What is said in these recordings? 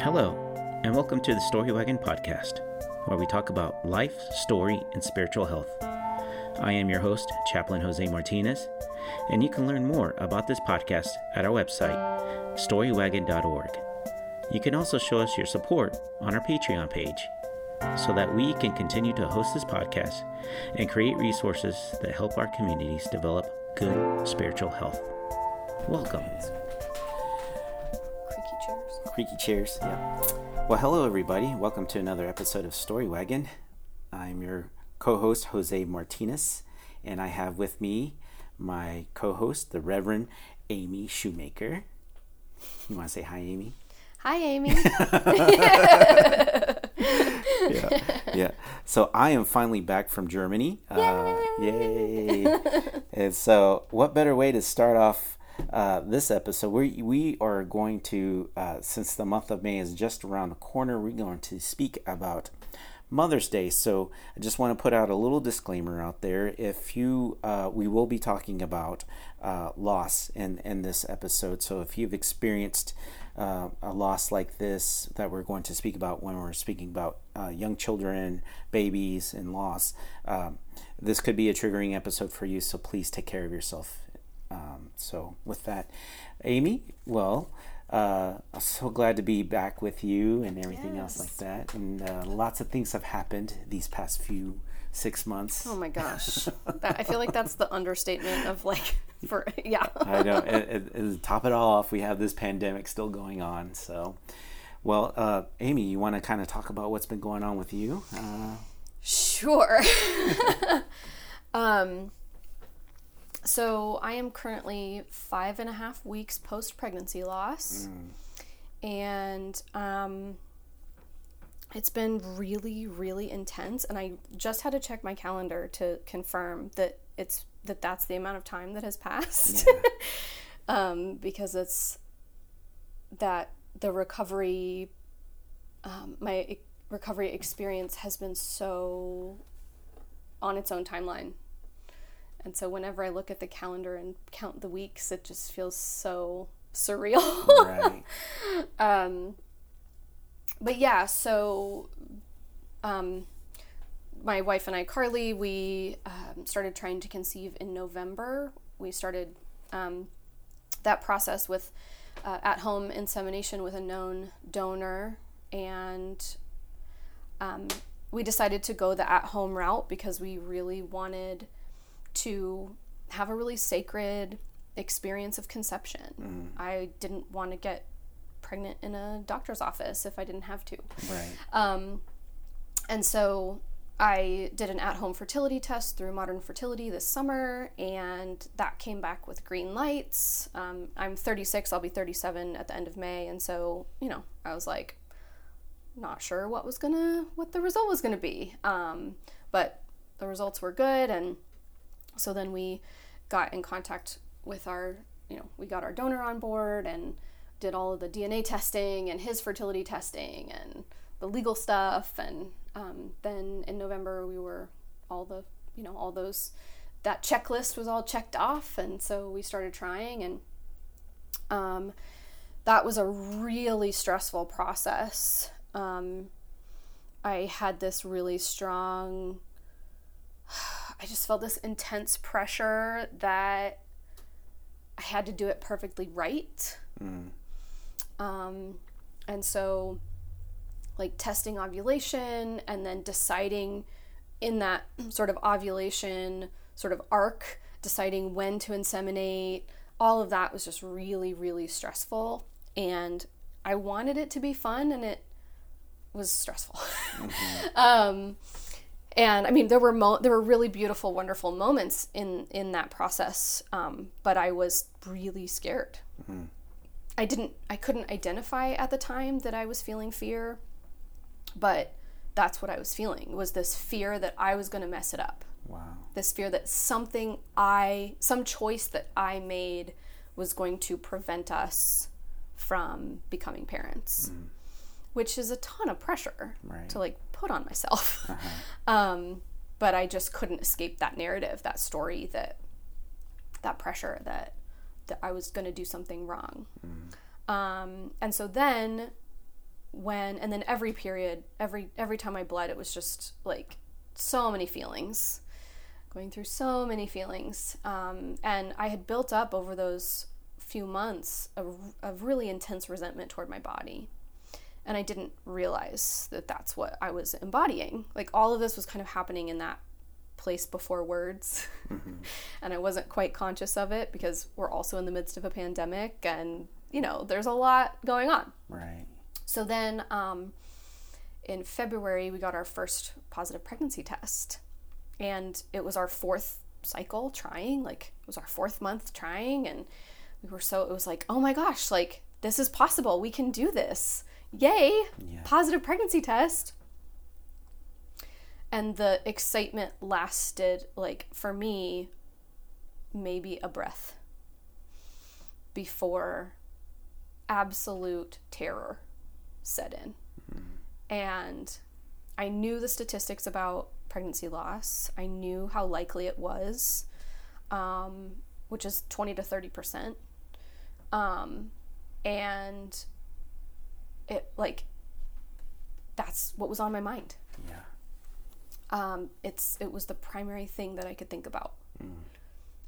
Hello, and welcome to the Story Wagon podcast, where we talk about life, story, and spiritual health. I am your host, Chaplain Jose Martinez, and you can learn more about this podcast at our website, storywagon.org. You can also show us your support on our Patreon page so that we can continue to host this podcast and create resources that help our communities develop good spiritual health. Welcome. Creaky chairs. Yeah. Well, hello, everybody. Welcome to another episode of Story Wagon. I'm your co host, Jose Martinez, and I have with me my co host, the Reverend Amy Shoemaker. You want to say hi, Amy? Hi, Amy. yeah, yeah. So I am finally back from Germany. Uh, yay! and so, what better way to start off uh, this episode? We we are going to, uh, since the month of May is just around the corner, we're going to speak about Mother's Day. So I just want to put out a little disclaimer out there. If you, uh, we will be talking about uh, loss in in this episode. So if you've experienced uh, a loss like this that we're going to speak about when we're speaking about uh, young children, babies, and loss, um, this could be a triggering episode for you. So please take care of yourself. Um, so with that, Amy, well. Uh, I'm so glad to be back with you and everything else like that. And uh, lots of things have happened these past few six months. oh my gosh. That, I feel like that's the understatement of like, for, yeah. I know. And, and- and top it all off, we have this pandemic still going on. So, well, uh, Amy, you want to kind of talk about what's been going on with you? Uh, Sure. um, so I am currently five and a half weeks post pregnancy loss. And um, it's been really, really intense. And I just had to check my calendar to confirm that it's that that's the amount of time that has passed. um, because it's that the recovery um, my e- recovery experience has been so on its own timeline. And so whenever I look at the calendar and count the weeks, it just feels so surreal. right. um, but yeah, so um, my wife and I, Carly, we um, started trying to conceive in November. We started um, that process with uh, at home insemination with a known donor, and um, we decided to go the at home route because we really wanted to have a really sacred experience of conception. I didn't want to get pregnant in a doctor's office if I didn't have to. Right. Um, and so I did an at home fertility test through Modern Fertility this summer, and that came back with green lights. Um, I'm 36, I'll be 37 at the end of May, and so, you know, I was like, not sure what was gonna, what the result was gonna be. Um, but the results were good, and so then we got in contact with our, you know, we got our donor on board and did all of the DNA testing and his fertility testing and the legal stuff. And um, then in November, we were all the, you know, all those, that checklist was all checked off. And so we started trying. And um, that was a really stressful process. Um, I had this really strong I just felt this intense pressure that I had to do it perfectly right. Um, and so, like testing ovulation and then deciding in that sort of ovulation sort of arc, deciding when to inseminate, all of that was just really, really stressful. And I wanted it to be fun and it was stressful. um, and I mean, there were mo- there were really beautiful, wonderful moments in in that process, um, but I was really scared. I didn't, I couldn't identify at the time that I was feeling fear, but that's what I was feeling was this fear that I was going to mess it up. Wow. This fear that something I, some choice that I made was going to prevent us from becoming parents, which is a ton of pressure Right. to like put on myself. um, but I just couldn't escape that narrative, that story, that that pressure that that I was going to do something wrong. Um, and so then when and then every period, every every time I bled, it was just like so many feelings, going through so many feelings, um, and I had built up over those few months of, a really intense resentment toward my body and I didn't realize that that's what I was embodying. Like all of this was kind of happening in that place before words. Mm-hmm. and I wasn't quite conscious of it because we're also in the midst of a pandemic and, you know, there's a lot going on. Right. So then um, in February, we got our first positive pregnancy test. And it was our fourth cycle trying, like, it was our fourth month trying. And we were so, it was like, oh my gosh, like, this is possible. We can do this yay, yeah. positive pregnancy test. And the excitement lasted, like, for me, maybe a breath before absolute terror set in. Mm-hmm. And I knew the statistics about pregnancy loss, I knew how likely it was, um, which is 20 to 30%. Um, and it like that's what was on my mind. Yeah. Um, it's it was the primary thing that I could think about, mm.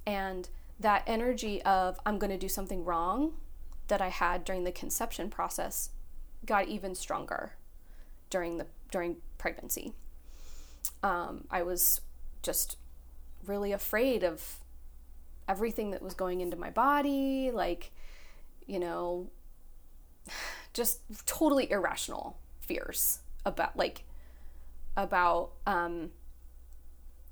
and that energy of I'm going to do something wrong that I had during the conception process got even stronger during the during pregnancy. Um, I was just really afraid of everything that was going into my body, like you know just totally irrational fears about like about um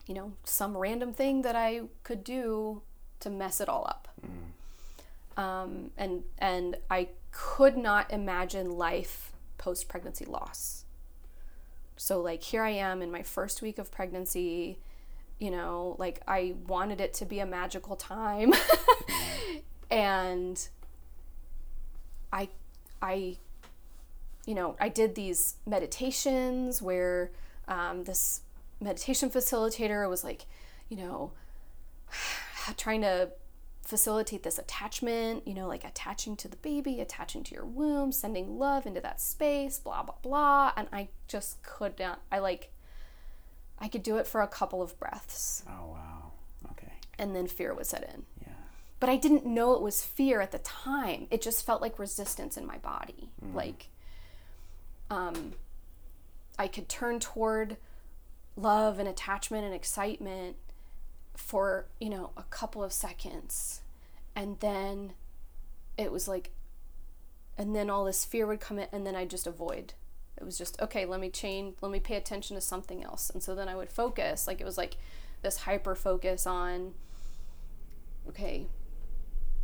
you know some random thing that I could do to mess it all up. Mm. Um, and and I could not imagine life post pregnancy loss. So like here I am in my first week of pregnancy, you know, like I wanted it to be a magical time. and I I, you know, I did these meditations where um, this meditation facilitator was like, you know, trying to facilitate this attachment, you know, like attaching to the baby, attaching to your womb, sending love into that space, blah, blah, blah. And I just could not, I like, I could do it for a couple of breaths. Oh, wow. Okay. And then fear would set in. But I didn't know it was fear at the time. It just felt like resistance in my body. Mm. Like um I could turn toward love and attachment and excitement for, you know, a couple of seconds. And then it was like and then all this fear would come in and then I'd just avoid. It was just, okay, let me change, let me pay attention to something else. And so then I would focus. Like it was like this hyper focus on okay,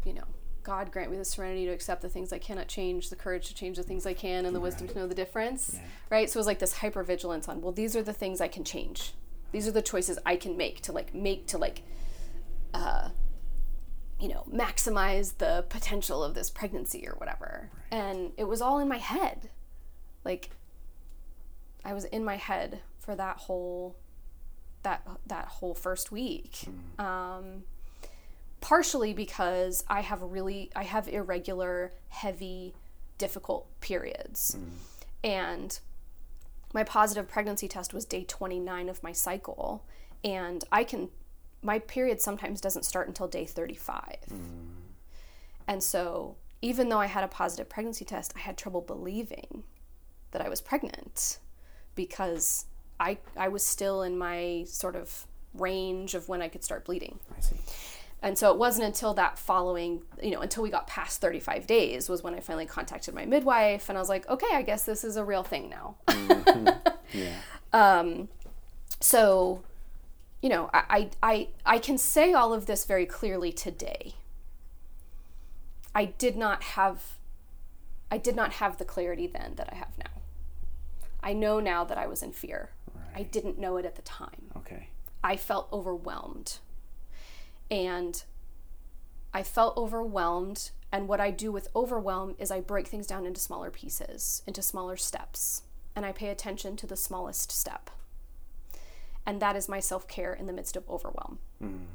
you know, God grant me the serenity to accept the things I cannot change, the courage to change the things I can, and the right. wisdom to know the difference. Yeah. Right? So it was like this hyper vigilance on, well, these are the things I can change. These are the choices I can make to like make to like uh you know, maximize the potential of this pregnancy or whatever. Right. And it was all in my head. Like I was in my head for that whole that that whole first week. Mm. Um partially because I have really I have irregular, heavy, difficult periods. Mm. And my positive pregnancy test was day 29 of my cycle and I can my period sometimes doesn't start until day 35. Mm. And so even though I had a positive pregnancy test, I had trouble believing that I was pregnant because I I was still in my sort of range of when I could start bleeding. I see. And so it wasn't until that following, you know, until we got past 35 days was when I finally contacted my midwife and I was like, okay, I guess this is a real thing now. mm-hmm. Yeah. Um, so, you know, I, I, I can say all of this very clearly today. I did not have, I did not have the clarity then that I have now. I know now that I was in fear. Right. I didn't know it at the time. Okay. I felt overwhelmed and I felt overwhelmed. And what I do with overwhelm is I break things down into smaller pieces, into smaller steps, and I pay attention to the smallest step. And that is my self care in the midst of overwhelm. Mm.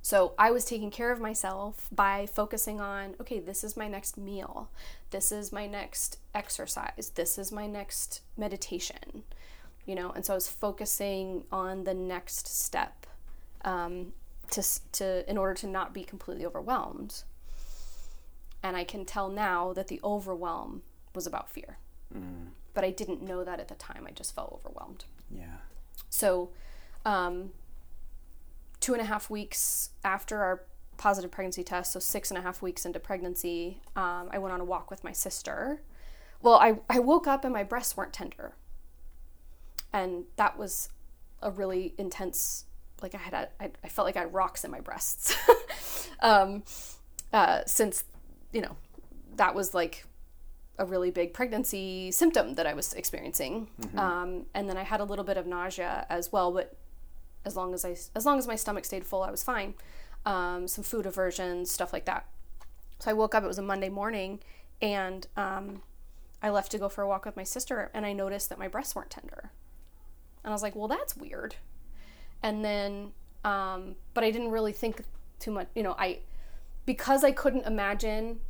So I was taking care of myself by focusing on okay, this is my next meal, this is my next exercise, this is my next meditation, you know, and so I was focusing on the next step um, to, to in order to not be completely overwhelmed. And I can tell now that the overwhelm was about fear. Mm. But I didn't know that at the time. I just felt overwhelmed. Yeah. So, um, two and a half weeks after our positive pregnancy test, so six and a half weeks into pregnancy, um, I went on a walk with my sister. Well, I, I woke up and my breasts weren't tender. And that was a really intense, like I had, a, I, I felt like I had rocks in my breasts. um, uh, since, you know, that was like a really big pregnancy symptom that I was experiencing. Mm-hmm. Um, and then I had a little bit of nausea as well, but as long as I as long as my stomach stayed full, I was fine. Um, some food aversions, stuff like that. So I woke up. It was a Monday morning, and um, I left to go for a walk with my sister, and I noticed that my breasts weren't tender. And I was like, "Well, that's weird." And then, um, but I didn't really think too much. You know, I because I couldn't imagine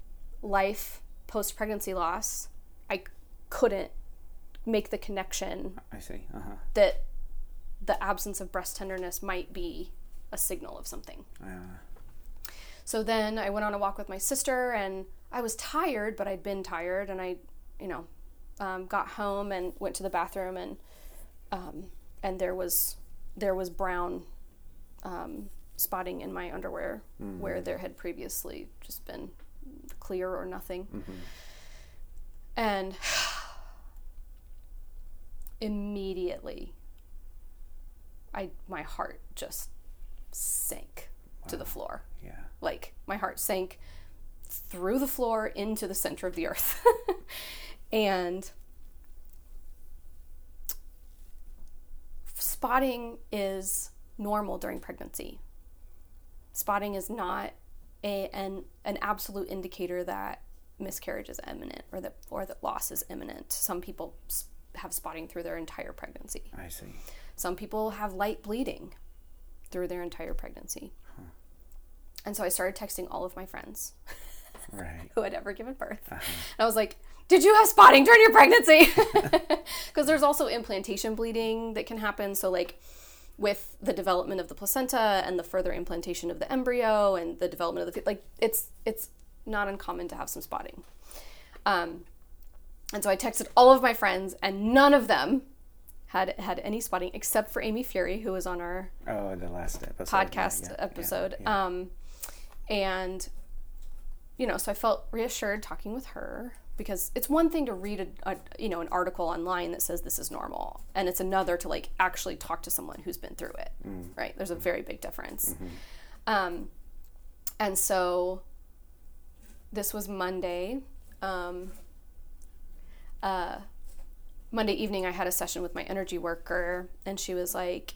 life post pregnancy loss. I couldn't make the connection. I see. Uh-huh. That the absence of breast tenderness might be a signal of something. Uh. So then I went on a walk with my sister, and I was tired, but I'd been tired, and I, you know, um, got home and went to the bathroom, and um, and there was there was brown um, spotting in my underwear mm-hmm. where there had previously just been clear or nothing, mm-hmm. and immediately I my heart just sank wow. to the floor. Yeah. Like my heart sank through the floor into the center of the earth. and spotting is normal during pregnancy. Spotting is not a, an an absolute indicator that miscarriage is imminent or that or that loss is imminent. Some people have spotting through their entire pregnancy. I see. Some people have light bleeding through their entire pregnancy. Huh. And so I started texting all of my friends right. who had ever given birth. Uh-huh. I was like, Did you have spotting during your pregnancy? Because there's also implantation bleeding that can happen. So, like, with the development of the placenta and the further implantation of the embryo and the development of the like it's it's not uncommon to have some spotting um, and so i texted all of my friends and none of them had had any spotting except for Amy Fury, who was on our oh the last episode podcast yeah, yeah, episode. Yeah, um, and you know, so I felt reassured talking with her because it's one thing to read a, a, you know an article online that says this is normal, and it's another to like actually talk to someone who's been through it. Mm. Right? There's a very big difference. Mm-hmm. Um, and so this was Monday. Um, uh, Monday evening, I had a session with my energy worker, and she was like,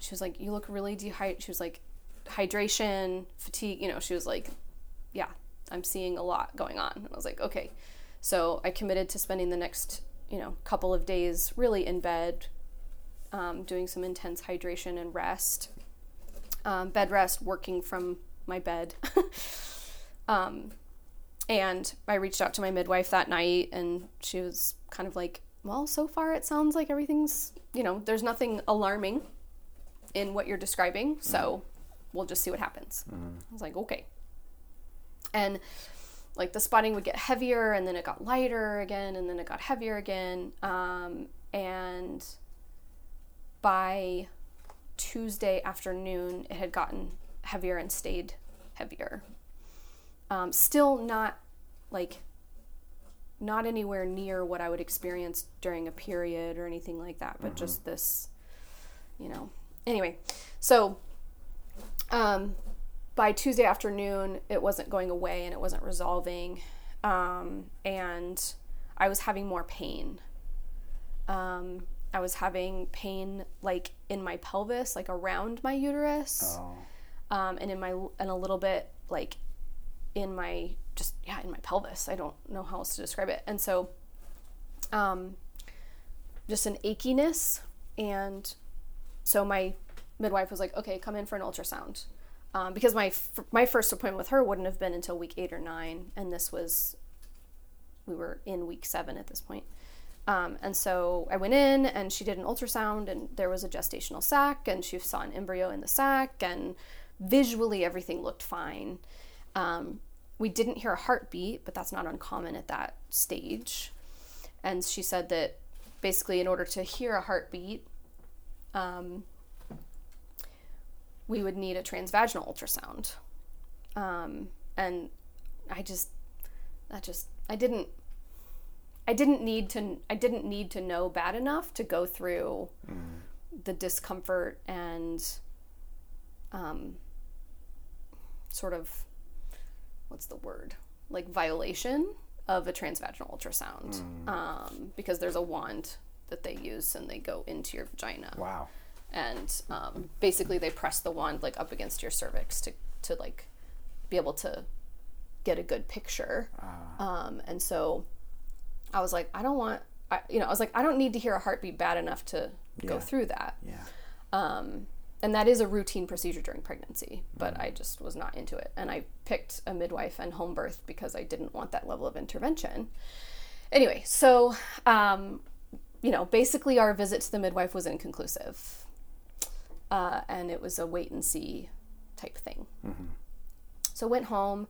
she was like, you look really dehydrated. She was like, hydration, fatigue. You know, she was like, yeah, I'm seeing a lot going on. And I was like, okay. So I committed to spending the next, you know, couple of days really in bed, um, doing some intense hydration and rest, um, bed rest, working from my bed. um, and I reached out to my midwife that night, and she was kind of like, well, so far it sounds like everything's, you know, there's nothing alarming in what you're describing, so mm. we'll just see what happens. Mm. I was like, okay. And like the spotting would get heavier, and then it got lighter again, and then it got heavier again. Um, and by Tuesday afternoon, it had gotten heavier and stayed heavier. Um, still not like not anywhere near what I would experience during a period or anything like that, but mm-hmm. just this, you know. Anyway, so um, by Tuesday afternoon, it wasn't going away and it wasn't resolving, um, and I was having more pain. Um, I was having pain like in my pelvis, like around my uterus, oh. um, and in my and a little bit like in my just yeah in my pelvis i don't know how else to describe it and so um just an achiness and so my midwife was like, okay, come in for an ultrasound. Um, because my f- my first appointment with her wouldn't have been until week eight or nine, and this was we were in week seven at this point. Um, and so I went in and she did an ultrasound, and there was a gestational sac, and she saw an embryo in the sac, and visually everything looked fine. Um, we didn't hear a heartbeat, but that's not uncommon at that stage. And she said that basically, in order to hear a heartbeat, um, we would need a transvaginal ultrasound. Um, and I just, that just, I didn't, I didn't need to, I didn't need to know bad enough to go through the discomfort and, um, sort of, what's the word? Like violation of a transvaginal ultrasound. Um, because there's a wand that they use and they go into your vagina Wow. And um, basically they press the wand like up against your cervix to to like be able to get a good picture. Um, and so i was like i don't want I, you know i was like i don't need to hear a heartbeat bad enough to go through that. Yeah. um, and that is a routine procedure during pregnancy but i just was not into it. And i picked a midwife and home birth because i didn't want that level of intervention. Anyway so um, you know basically our visit to the midwife was inconclusive uh, and it was a wait and see type thing so went home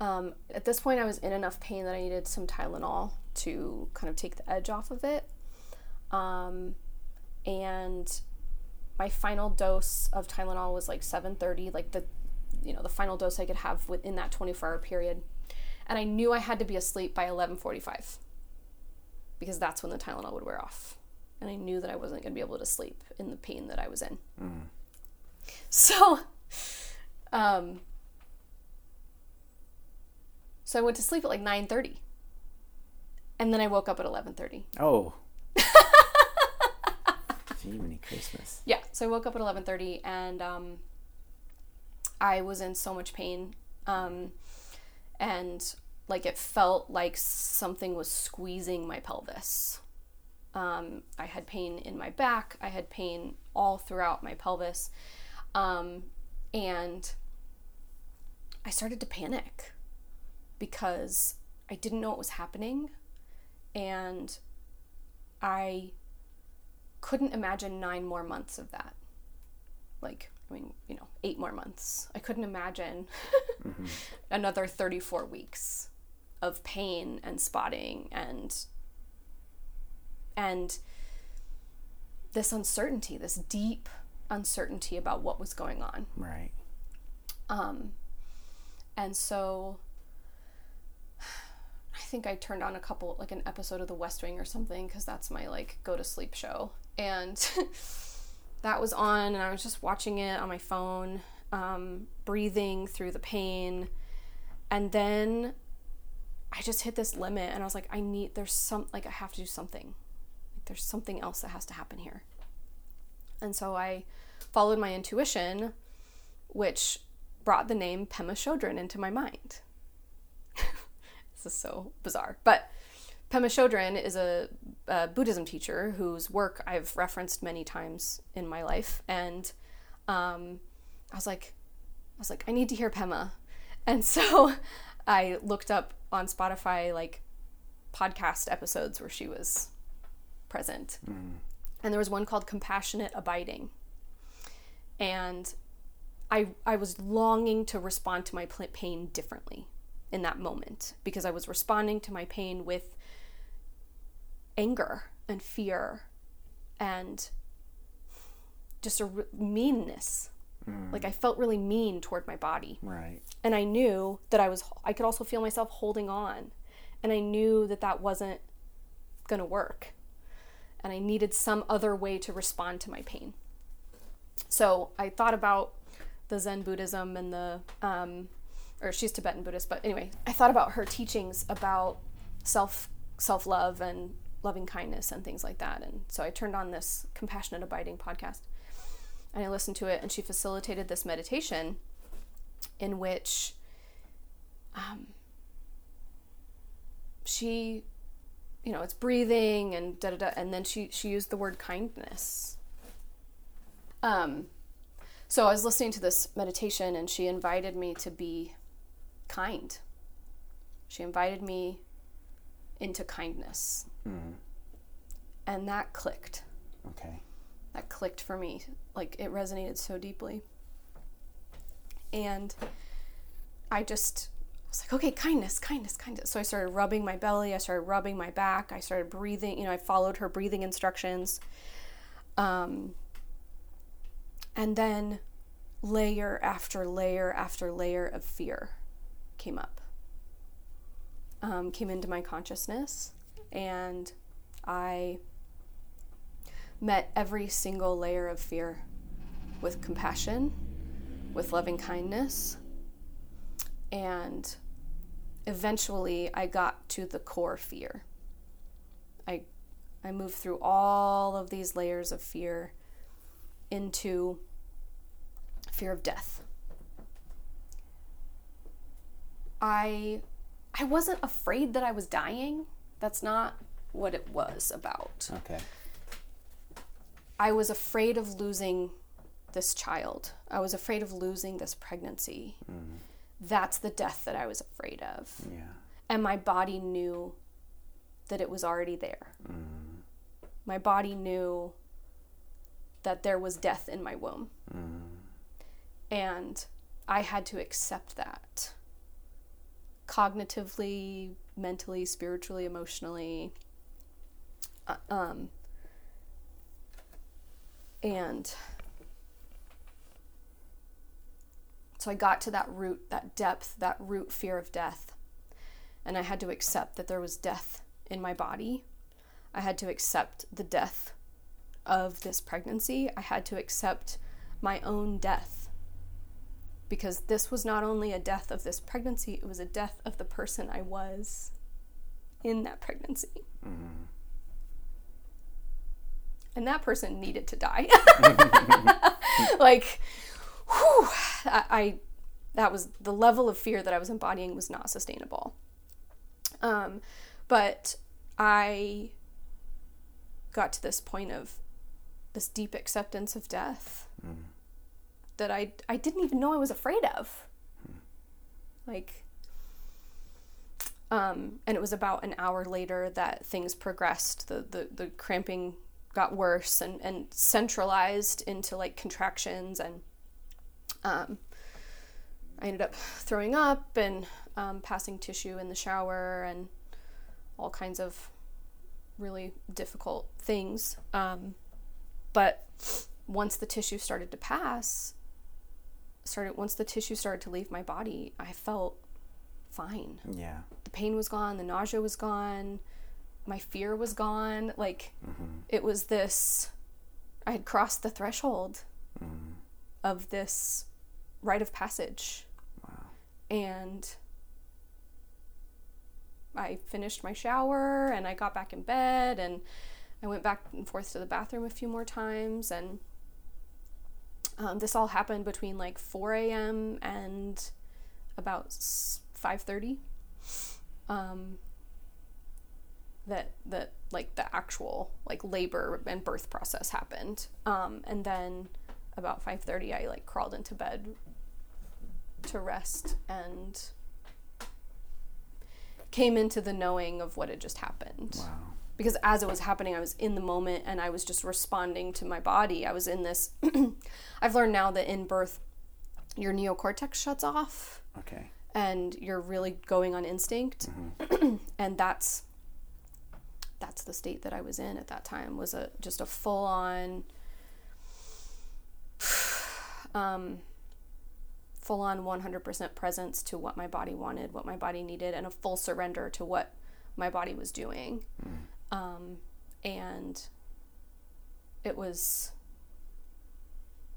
um, at this point i was in enough pain that i needed some tylenol to kind of take the edge off of it um, and my final dose of Tylenol was like 7:30, like the you know, the final dose I could have within that 24-hour period. And I knew I had to be asleep by 11:45 because that's when the Tylenol would wear off. And I knew that I wasn't going to be able to sleep in the pain that I was in. So um so I went to sleep at like 9:30. And then I woke up at 11:30. Oh. Jiminy Christmas. Yeah, so I woke up at 11:30 and um, I was in so much pain, um, and like it felt like something was squeezing my pelvis. Um, I had pain in my back. I had pain all throughout my pelvis, um, and I started to panic because I didn't know what was happening, and I couldn't imagine nine more months of that. Like, I mean, you know, eight more months. I couldn't imagine another 34 weeks of pain and spotting and and this uncertainty, this deep uncertainty about what was going on. Right. Um, and so I think I turned on a couple, like an episode of The West Wing or something, because that's my like go to sleep show. And that was on, and I was just watching it on my phone, um, breathing through the pain. And then I just hit this limit, and I was like, I need, there's some, like, I have to do something. There's something else that has to happen here. And so I followed my intuition, which brought the name Pema Chodron into my mind. this is so bizarre. But Pema Chodron is a, a Buddhism teacher whose work I've referenced many times in my life. And um, I was like, I was like, I need to hear Pema. And so I looked up on Spotify like podcast episodes where she was present. Mm. And there was one called Compassionate Abiding. And I, I was longing to respond to my pain differently in that moment because I was responding to my pain with anger and fear and just a r- meanness. Mm. Like I felt really mean toward my body Right. and I knew that I was I could also feel myself holding on and I knew that that wasn't going to work and I needed some other way to respond to my pain. So I thought about the Zen Buddhism and the um, or she's Tibetan Buddhist, but anyway, I thought about her teachings about self self love and loving kindness and things like that. And so I turned on this compassionate abiding podcast and I listened to it, and she facilitated this meditation in which um, she, you know, it's breathing and da da da, and then she she used the word kindness. Um, So I was listening to this meditation and she invited me to be kind. She invited me into kindness. Mm. And that clicked. Okay. That clicked for me. Like it resonated so deeply. And I just was like, okay, kindness, kindness, kindness. So I started rubbing my belly, I started rubbing my back, I started breathing, you know, I followed her breathing instructions. Um, and then layer after layer after layer of fear came up, um, came into my consciousness, and I met every single layer of fear with compassion, with loving kindness, and eventually I got to the core fear. I I moved through all of these layers of fear into fear of death. I I wasn't afraid that I was dying. That's not what it was about. Okay. I was afraid of losing this child. I was afraid of losing this pregnancy. Mm. That's the death that I was afraid of. Yeah. And my body knew that it was already there. Mm. My body knew that there was death in my womb. Mm. And I had to accept that cognitively, mentally, spiritually, emotionally. Uh, um, and so I got to that root, that depth, that root fear of death. And I had to accept that there was death in my body. I had to accept the death of this pregnancy. I had to accept my own death. Because this was not only a death of this pregnancy, it was a death of the person I was in that pregnancy. Mm. And that person needed to die. like, whew, I, I, that was the level of fear that I was embodying was not sustainable. Um, but I got to this point of this deep acceptance of death Mm. that I I didn't even know I was afraid of. Like um and it was about an hour later that things progressed. The the, the cramping got worse and, and centralized into like contractions and um I ended up throwing up and um, passing tissue in the shower and all kinds of really difficult things. Um, but once the tissue started to pass, started once the tissue started to leave my body, I felt fine. Yeah. The pain was gone, the nausea was gone, my fear was gone. Like Mm-hmm. it was this I had crossed the threshold Mm. of this rite of passage. Wow. And I finished my shower and I got back in bed and I went back and forth to the bathroom a few more times and um, this all happened between like 4 a.m. and about 5:30. Um, that that like the actual like labor and birth process happened, um, and then about 5:30 I like crawled into bed to rest and came into the knowing of what had just happened Wow. because as it was happening, I was in the moment and I was just responding to my body. I was in this. I've learned now that in birth, your neocortex shuts off Okay. and you're really going on instinct, and that's that's the state that I was in at that time. Was a just a full on. Um, full on 100% presence to what my body wanted, what my body needed, and a full surrender to what my body was doing. Um, and it was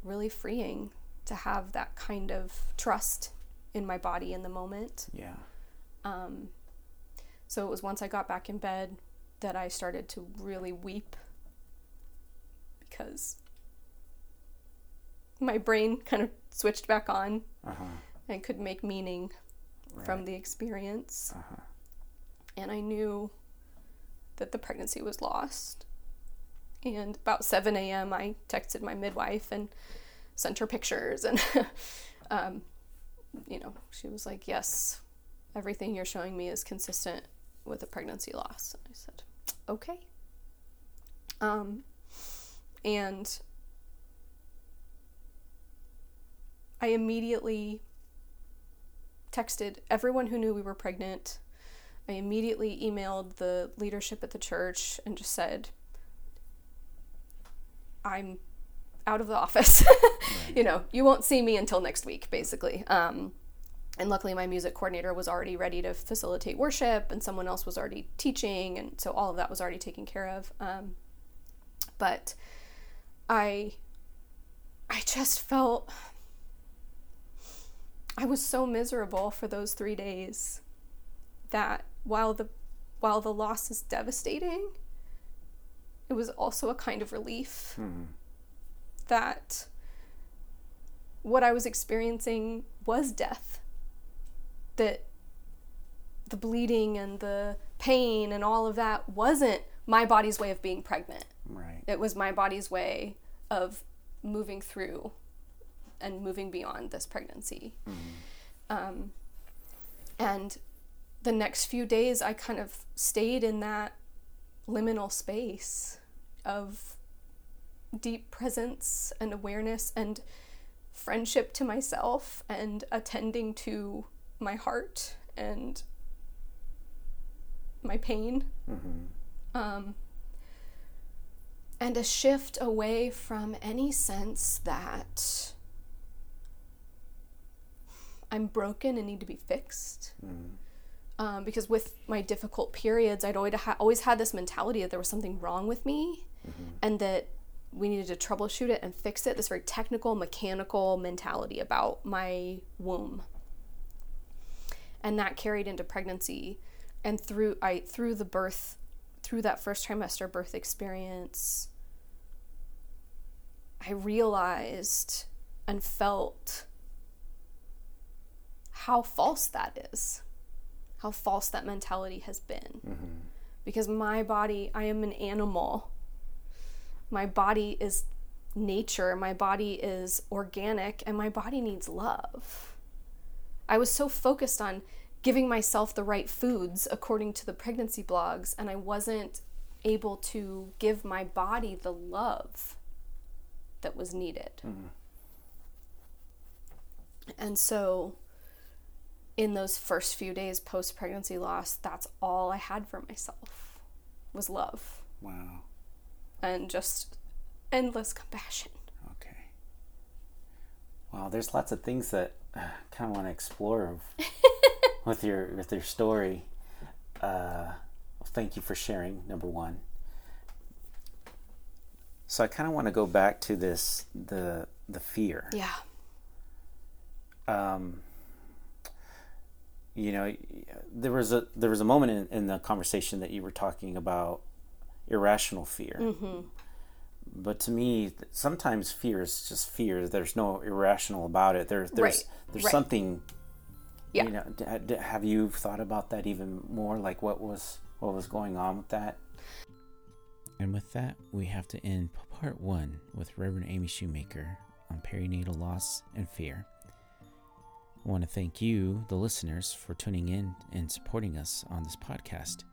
really freeing to have that kind of trust in my body in the moment. Yeah. Um, so it was once I got back in bed that I started to really weep because my brain kind of switched back on Uh huh. and could make meaning from the experience. Uh huh. And I knew that the pregnancy was lost. And about 7 a.m., I texted my midwife and sent her pictures and um, you know she was like yes everything you're showing me is consistent with a pregnancy loss and i said okay um, and i immediately texted everyone who knew we were pregnant i immediately emailed the leadership at the church and just said i'm out of the office. You know, you won't see me until next week, basically. Um, and luckily, my music coordinator was already ready to facilitate worship, and someone else was already teaching, and so all of that was already taken care of. Um, but I, I just felt I was so miserable for those three days that while the while the loss is devastating, it was also a kind of relief. Mm-hmm that what I was experiencing was death. That the bleeding and the pain and all of that wasn't my body's way of being pregnant. Right. It was my body's way of moving through and moving beyond this pregnancy. Mm-hmm. Um, and the next few days, I kind of stayed in that liminal space of deep presence and awareness and friendship to myself and attending to my heart and my pain. Mm-hmm. Um, and a shift away from any sense that I'm broken and need to be fixed. Mm. Um, because with my difficult periods, I'd always, ha- always had this mentality that there was something wrong with me mm-hmm. and that we needed to troubleshoot it and fix it this very technical mechanical mentality about my womb and that carried into pregnancy and through i through the birth through that first trimester birth experience i realized and felt how false that is how false that mentality has been mm-hmm. because my body i am an animal my body is nature, my body is organic, and my body needs love. I was so focused on giving myself the right foods according to the pregnancy blogs, and I wasn't able to give my body the love that was needed. Mm-hmm. And so, in those first few days post pregnancy loss, that's all I had for myself was love. Wow and just endless compassion. Okay. Wow, there's lots of things that I uh, kind of want to explore with your with your story. Uh, thank you for sharing. Number one. So I kind of want to go back to this the the fear. Yeah. Um. You know, there was a there was a moment in, in the conversation that you were talking about irrational fear. Mm-hmm. But to me, sometimes fear is just fear. There's no irrational about it. There, there's right. there's right. something. Yeah. You know, have you thought about that even more? Like what was what was going on with that? And with that, we have to end part one with Reverend Amy Shoemaker on perinatal loss and fear. I want to thank you, the listeners, for tuning in and supporting us on this podcast.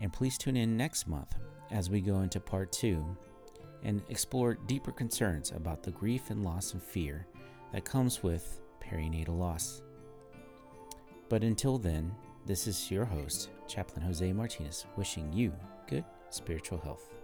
And please tune in next month as we go into part two and explore deeper concerns about the grief and loss and fear that comes with perinatal loss. But until then, this is your host, Chaplain Jose Martinez, wishing you good spiritual health.